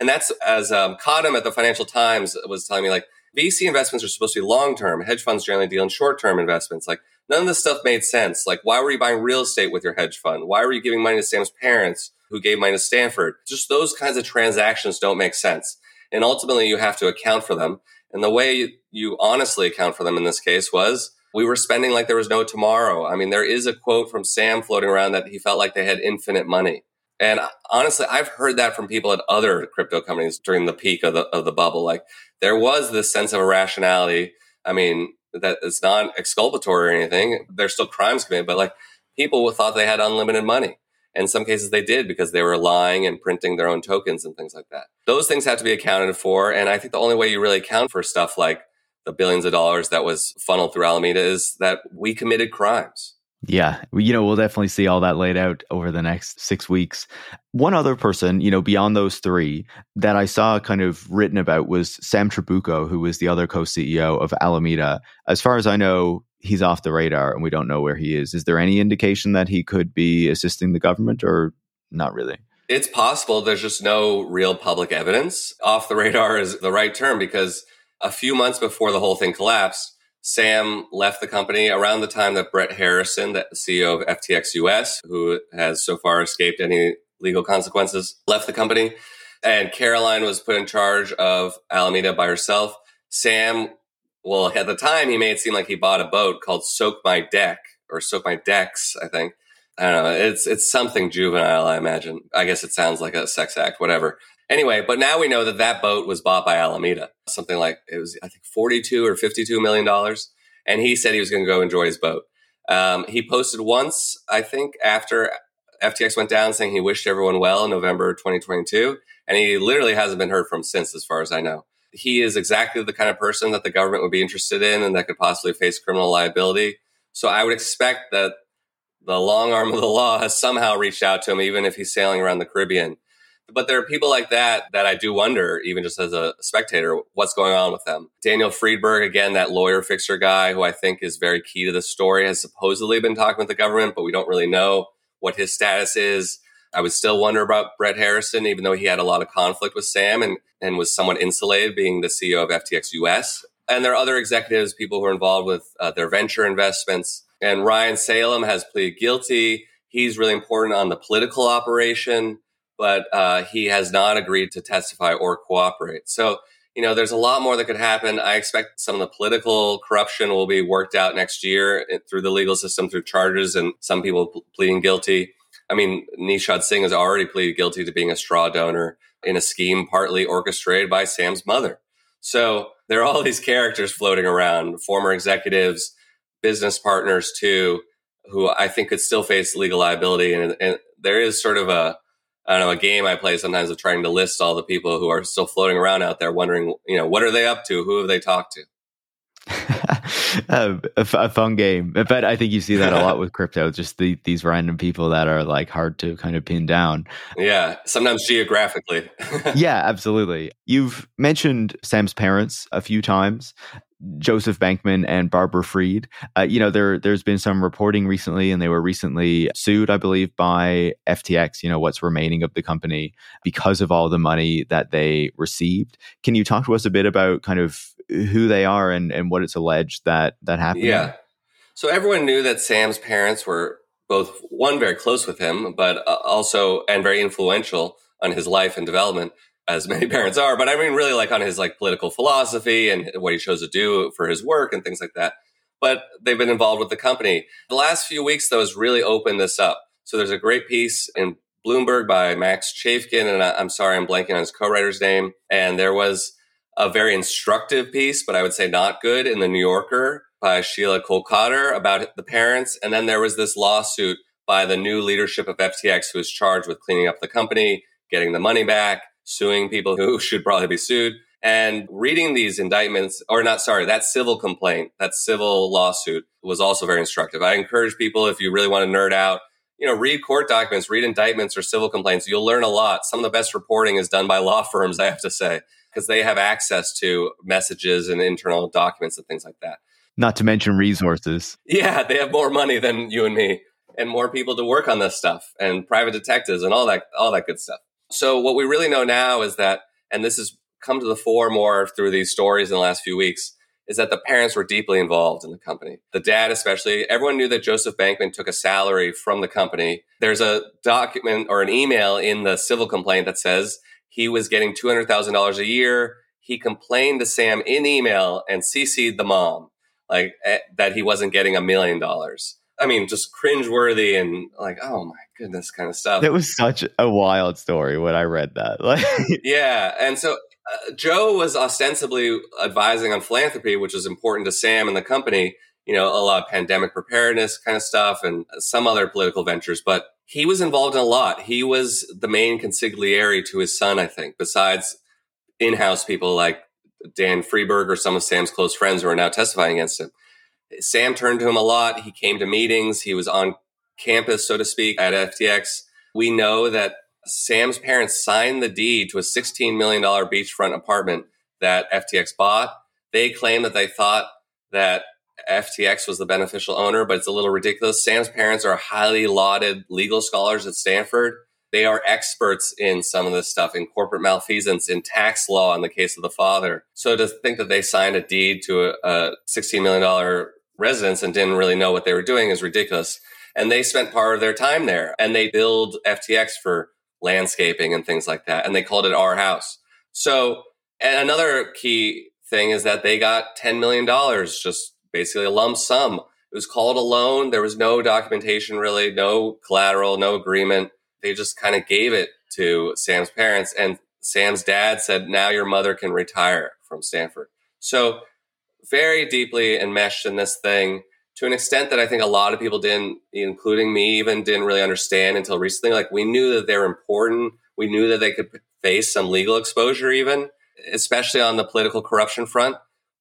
And that's as um, at the Financial Times was telling me, like, VC investments are supposed to be long term. Hedge funds generally deal in short term investments. Like, none of this stuff made sense. Like, why were you buying real estate with your hedge fund? Why were you giving money to Sam's parents who gave money to Stanford? Just those kinds of transactions don't make sense. And ultimately, you have to account for them. And the way you honestly account for them in this case was we were spending like there was no tomorrow. I mean, there is a quote from Sam floating around that he felt like they had infinite money. And honestly, I've heard that from people at other crypto companies during the peak of the, of the bubble. Like there was this sense of irrationality. I mean, that it's not exculpatory or anything. There's still crimes committed, but like people thought they had unlimited money. In some cases, they did because they were lying and printing their own tokens and things like that. Those things have to be accounted for. And I think the only way you really account for stuff like the billions of dollars that was funneled through Alameda is that we committed crimes. Yeah, you know, we'll definitely see all that laid out over the next six weeks. One other person, you know, beyond those three that I saw kind of written about was Sam Trabucco, who was the other co CEO of Alameda. As far as I know, he's off the radar and we don't know where he is. Is there any indication that he could be assisting the government or not really? It's possible. There's just no real public evidence. Off the radar is the right term because a few months before the whole thing collapsed, Sam left the company around the time that Brett Harrison, the CEO of FTX US, who has so far escaped any legal consequences, left the company. And Caroline was put in charge of Alameda by herself. Sam, well, at the time, he made it seem like he bought a boat called Soak My Deck or Soak My Decks, I think. I don't know. It's it's something juvenile, I imagine. I guess it sounds like a sex act, whatever. Anyway, but now we know that that boat was bought by Alameda, something like it was, I think, 42 or 52 million dollars. And he said he was going to go enjoy his boat. Um, he posted once, I think, after FTX went down, saying he wished everyone well in November 2022. And he literally hasn't been heard from since, as far as I know. He is exactly the kind of person that the government would be interested in and that could possibly face criminal liability. So I would expect that the long arm of the law has somehow reached out to him, even if he's sailing around the Caribbean. But there are people like that that I do wonder, even just as a spectator, what's going on with them. Daniel Friedberg, again, that lawyer fixer guy who I think is very key to the story, has supposedly been talking with the government, but we don't really know what his status is. I would still wonder about Brett Harrison, even though he had a lot of conflict with Sam and, and was somewhat insulated being the CEO of FTX US. And there are other executives, people who are involved with uh, their venture investments. And Ryan Salame has pleaded guilty. He's really important on the political operation but uh, he has not agreed to testify or cooperate. So, you know, there's a lot more that could happen. I expect some of the political corruption will be worked out next year eh, through the legal system, through charges, and some people pleading guilty. I mean, Nishad Singh has already pleaded guilty to being a straw donor in a scheme partly orchestrated by Sam's mother. So there are all these characters floating around, former executives, business partners too, who I think could still face legal liability. And, and there is sort of a I don't know, a game I play sometimes of trying to list all the people who are still floating around out there wondering, you know, what are they up to? Who have they talked to? a, f- a fun game. But I think you see that a lot with crypto, just the, these random people that are like hard to kind of pin down. Yeah, sometimes geographically. yeah, absolutely. You've mentioned Sam's parents a few times. Joseph Bankman and Barbara Freed. Uh, you know, there there's been some reporting recently, and they were recently sued, I believe, by FTX. You know, what's remaining of the company because of all the money that they received. Can you talk to us a bit about kind of who they are and and what it's alleged that that happened? Yeah. So everyone knew that Sam's parents were both one very close with him, but uh, also and very influential on his life and development as many oh, parents are, but I mean, really like on his like political philosophy and what he chose to do for his work and things like that. But they've been involved with the company. The last few weeks, though, has really opened this up. So there's a great piece in Bloomberg by Max Chafkin, and I, am sorry, I'm blanking on his co-writer's name. And there was a very instructive piece, but I would say not good in the New Yorker by Sheelah Kolhatkar about the parents. And then there was this lawsuit by the new leadership of FTX who was charged with cleaning up the company, getting the money back, suing people who should probably be sued. And reading these indictments, or not, sorry, that civil complaint, that civil lawsuit was also very instructive. I encourage people, if you really want to nerd out, you know, read court documents, read indictments or civil complaints. You'll learn a lot. Some of the best reporting is done by law firms, I have to say, because they have access to messages and internal documents and things like that. Not to mention resources. Yeah, they have more money than you and me and more people to work on this stuff and private detectives and all that all that good stuff. So what we really know now is that and this has come to the fore more through these stories in the last few weeks is that the parents were deeply involved in the company. The dad, especially, everyone knew that Joseph Bankman took a salary from the company. There's a document or an email in the civil complaint that says he was getting $200,000 a year. He complained to Sam in email and CC'd the mom, like eh, that he wasn't getting a million dollars. I mean, just cringeworthy and like, oh my goodness, kind of stuff. It was such a wild story when I read that. Like, yeah, and so uh, Joe was ostensibly advising on philanthropy, which is important to Sam and the company. You know, a lot of pandemic preparedness kind of stuff and some other political ventures, but he was involved in a lot. He was the main consigliere to his son, I think, besides in-house people like Dan Friedberg or some of Sam's close friends who are now testifying against him. Sam turned to him a lot. He came to meetings. He was on campus, so to speak, at FTX. We know that Sam's parents signed the deed to a $16 million beachfront apartment that FTX bought. They claim that they thought that FTX was the beneficial owner, but it's a little ridiculous. Sam's parents are highly lauded legal scholars at Stanford. They are experts in some of this stuff, in corporate malfeasance, in tax law in the case of the father. So to think that they signed a deed to a, a $16 million residence and didn't really know what they were doing is ridiculous. And they spent part of their time there and they build FTX for landscaping and things like that. And they called it our house. So, and another key thing is that they got $10 million, just basically a lump sum. It was called a loan. There was no documentation really, no collateral, no agreement. They just kind of gave it to Sam's parents. And Sam's dad said, now your mother can retire from Stanford. So very deeply enmeshed in this thing to an extent that I think a lot of people didn't, including me, even didn't really understand until recently. Like we knew that they're important. We knew that they could face some legal exposure, even, especially on the political corruption front.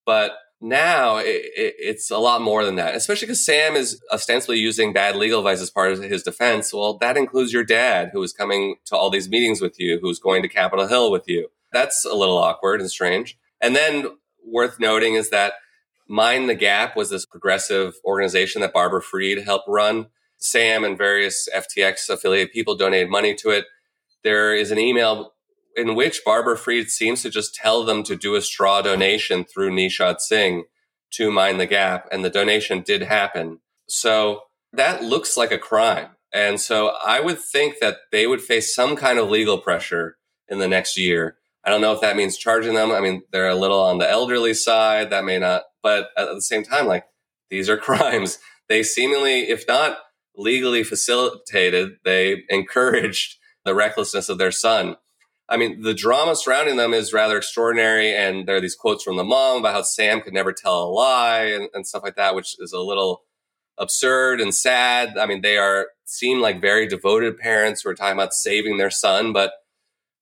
But now it, it, it's a lot more than that, especially because Sam is ostensibly using bad legal advice as part of his defense. Well, that includes your dad, who is coming to all these meetings with you, who's going to Capitol Hill with you. That's a little awkward and strange. And then worth noting is that Mind the Gap was this progressive organization that Barbara Freed helped run. Sam and various FTX affiliate people donated money to it. There is an email in which Barbara Freed seems to just tell them to do a straw donation through Nishad Singh to Mind the Gap, and the donation did happen. So that looks like a crime. And so I would think that they would face some kind of legal pressure in the next year I don't know if that means charging them. I mean, they're a little on the elderly side. That may not, but at the same time, like these are crimes. They seemingly, if not legally facilitated, they encouraged the recklessness of their son. I mean, the drama surrounding them is rather extraordinary. And there are these quotes from the mom about how Sam could never tell a lie and, and stuff like that, which is a little absurd and sad. I mean, they are seem like very devoted parents who are talking about saving their son, but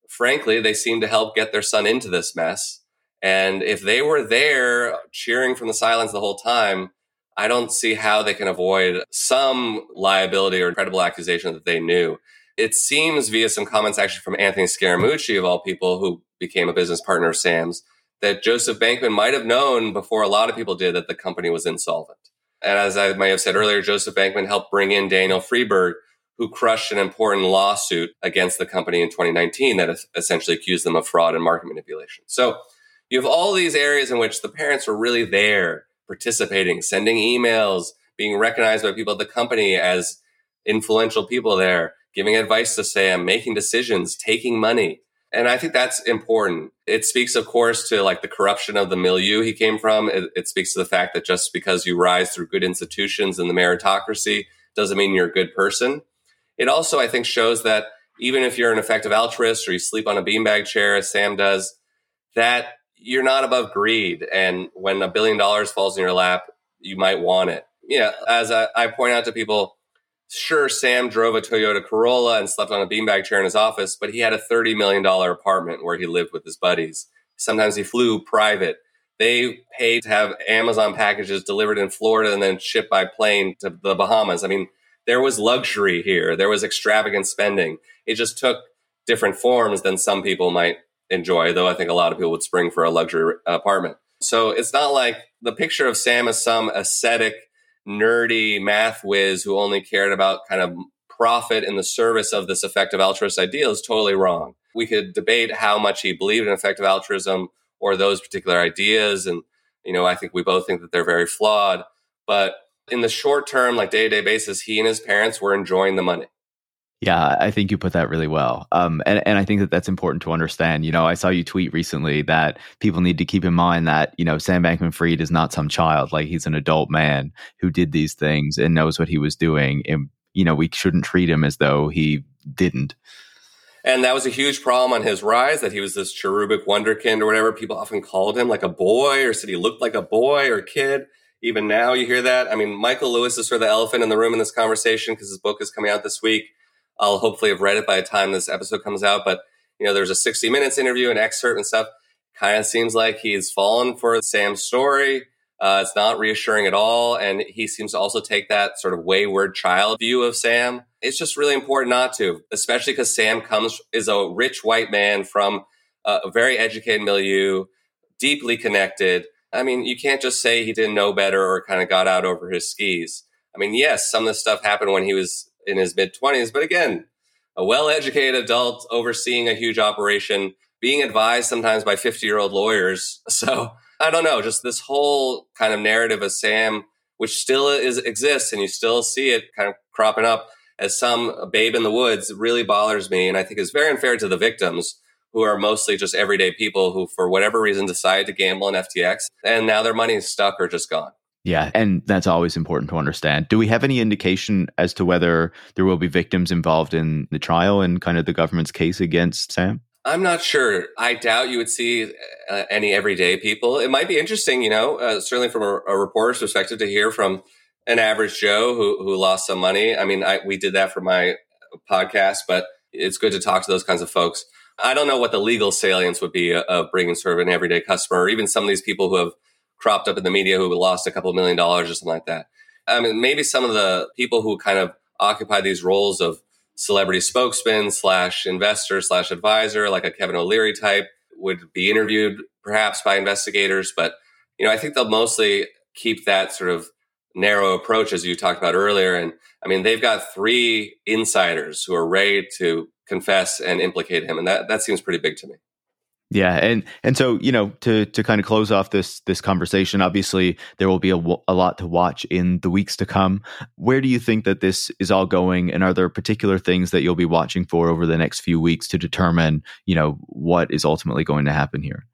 frankly, they seem to help get their son into this mess. And if they were there cheering from the silence the whole time, I don't see how they can avoid some liability or credible accusation that they knew. It seems via some comments actually from Anthony Scaramucci, of all people, who became a business partner of Sam's, that Joseph Bankman might have known before a lot of people did that the company was insolvent. And as I may have said earlier, Joseph Bankman helped bring in Daniel Friedberg, who crushed an important lawsuit against the company in 2019 that essentially accused them of fraud and market manipulation. So you have all these areas in which the parents were really there, participating, sending emails, being recognized by people at the company as influential people there, giving advice to Sam, making decisions, taking money. And I think that's important. It speaks, of course, to like the corruption of the milieu he came from. It, it speaks to the fact that just because you rise through good institutions and the meritocracy doesn't mean you're a good person. It also, I think, shows that even if you're an effective altruist or you sleep on a beanbag chair, as Sam does, that you're not above greed. And when a billion dollars falls in your lap, you might want it. Yeah, as I, I point out to people, Sure, Sam drove a Toyota Corolla and slept on a beanbag chair in his office, but he had a $30 million apartment where he lived with his buddies. Sometimes he flew private. They paid to have Amazon packages delivered in Florida and then shipped by plane to the Bahamas. I mean, there was luxury here. There was extravagant spending. It just took different forms than some people might enjoy, though I think a lot of people would spring for a luxury apartment. So it's not like the picture of Sam as some ascetic nerdy math whiz who only cared about kind of profit in the service of this effective altruist ideal is totally wrong. We could debate how much he believed in effective altruism or those particular ideas. And, you know, I think we both think that they're very flawed. But in the short term, like day to day basis, he and his parents were enjoying the money. Yeah, I think you put that really well. Um, and, and I think that that's important to understand. You know, I saw you tweet recently that people need to keep in mind that, you know, Sam Bankman Fried is not some child. Like he's an adult man who did these things and knows what he was doing. And, you know, we shouldn't treat him as though he didn't. And that was a huge problem on his rise that he was this cherubic wonderkind or whatever. People often called him like a boy or said he looked like a boy or kid. Even now you hear that. I mean, Michael Lewis is sort of the elephant in the room in this conversation because his book is coming out this week I'll hopefully have read it by the time this episode comes out. But you know, there's a 60 minutes interview, an excerpt and stuff. Kind of seems like he's fallen for Sam's story. Uh, it's not reassuring at all. And he seems to also take that sort of wayward child view of Sam. It's just really important not to, especially because Sam comes, is a rich white man from a very educated milieu, deeply connected. I mean, you can't just say he didn't know better or kind of got out over his skis. I mean, yes, some of this stuff happened when he was in his mid 20s. But again, a well educated adult overseeing a huge operation, being advised sometimes by 50 year old lawyers. So I don't know, just this whole kind of narrative of Sam, which still is exists and you still see it kind of cropping up as some babe in the woods really bothers me. And I think is very unfair to the victims who are mostly just everyday people who, for whatever reason, decided to gamble in FTX and now their money is stuck or just gone. Yeah, and that's always important to understand. Do we have any indication as to whether there will be victims involved in the trial and kind of the government's case against Sam? I'm not sure. I doubt you would see uh, any everyday people. It might be interesting, you know, uh, certainly from a, a, reporter's perspective, to hear from an average Joe who who lost some money. I mean, I, we did that for my podcast, but it's good to talk to those kinds of folks. I don't know what the legal salience would be of bringing sort of an everyday customer, or even some of these people who have cropped up in the media who lost a couple million dollars or something like that. I mean, maybe some of the people who kind of occupy these roles of celebrity spokesman slash investor slash advisor, like a Kevin O'Leary type, would be interviewed perhaps by investigators. But, you know, I think they'll mostly keep that sort of narrow approach as you talked about earlier. And I mean, they've got three insiders who are ready to confess and implicate him. And that, that seems pretty big to me. Yeah, and and so you know to to kind of close off this this conversation, obviously there will be a, a lot to watch in the weeks to come. Where do you think that this is all going, and are there particular things that you'll be watching for over the next few weeks to determine you know what is ultimately going to happen here?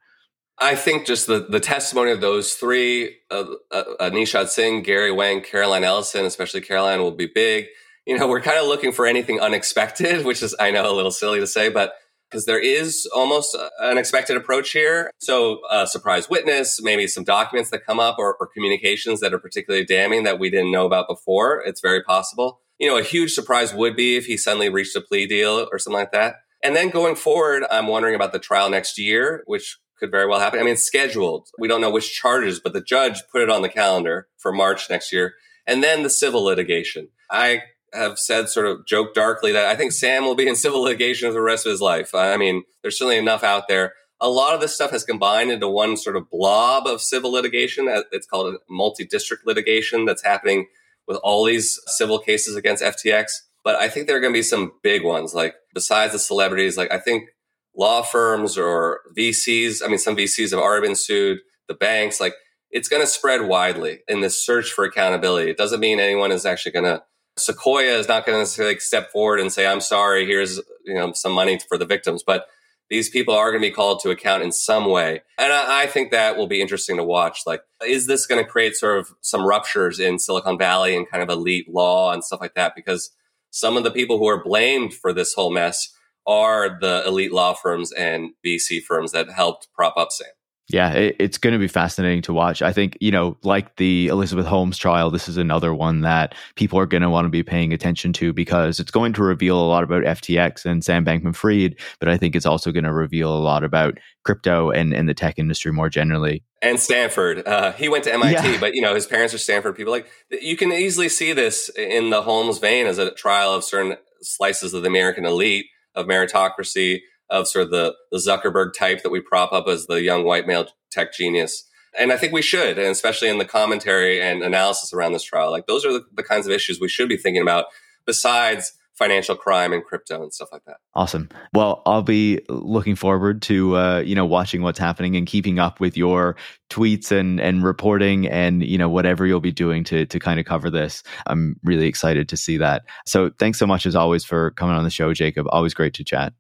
I think just the the testimony of those three, uh, uh, Nishad Singh, Gary Wang, Caroline Ellison, especially Caroline, will be big. You know, we're kind of looking for anything unexpected, which is I know a little silly to say, but because there is almost an expected approach here. So, a surprise witness, maybe some documents that come up or, or, communications that are particularly damning that we didn't know about before. It's very possible. You know, a huge surprise would be if he suddenly reached a plea deal or something like that. And then going forward, I'm wondering about the trial next year, which could very well happen. I mean, scheduled. We don't know which charges, but the judge put it on the calendar for March next year. And then the civil litigation. I have said sort of joke darkly that I think Sam will be in civil litigation for the rest of his life. I mean, there's certainly enough out there. A lot of this stuff has combined into one sort of blob of civil litigation. It's called a multi-district litigation that's happening with all these civil cases against FTX. But I think there are going to be some big ones, like besides the celebrities, like I think law firms or VCs. I mean, some VCs have already been sued. The banks, like it's going to spread widely in this search for accountability. It doesn't mean anyone is actually going to Sequoia is not going to necessarily step forward and say, "I'm sorry, here's you know some money for the victims," but these people are going to be called to account in some way, and I, I think that will be interesting to watch. Like, is this going to create sort of some ruptures in Silicon Valley and kind of elite law and stuff like that? Because some of the people who are blamed for this whole mess are the elite law firms and VC firms that helped prop up Sam. Yeah, it, it's going to be fascinating to watch. I think, you know, like the Elizabeth Holmes trial, this is another one that people are going to want to be paying attention to because it's going to reveal a lot about FTX and Sam Bankman Fried, but I think it's also going to reveal a lot about crypto and, and the tech industry more generally. And Stanford. Uh, he went to MIT, yeah. but, you know, his parents are Stanford people. Like, you can easily see this in the Holmes vein as a trial of certain slices of the American elite, of meritocracy, of sort of the, the Zuckerberg type that we prop up as the young white male tech genius. And I think we should, and especially in the commentary and analysis around this trial, like those are the, the kinds of issues we should be thinking about besides financial crime and crypto and stuff like that. Awesome. Well, I'll be looking forward to uh, you know watching what's happening and keeping up with your tweets and and reporting and you know whatever you'll be doing to to kind of cover this. I'm really excited to see that. So thanks so much as always for coming on the show, Jacob. Always great to chat.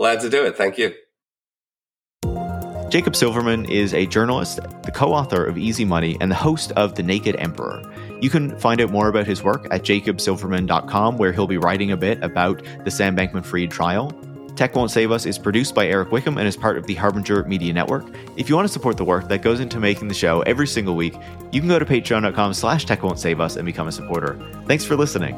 Glad to do it. Thank you. Jacob Silverman is a journalist, the co author of Easy Money, and the host of The Naked Emperor. You can find out more about his work at jacobsilverman.com, where he'll be writing a bit about the Sam Bankman Fried trial. Tech Won't Save Us is produced by Eric Wickham and is part of the Harbinger Media Network. If you want to support the work that goes into making the show every single week, you can go to patreon.com slash tech won't save us and become a supporter. Thanks for listening.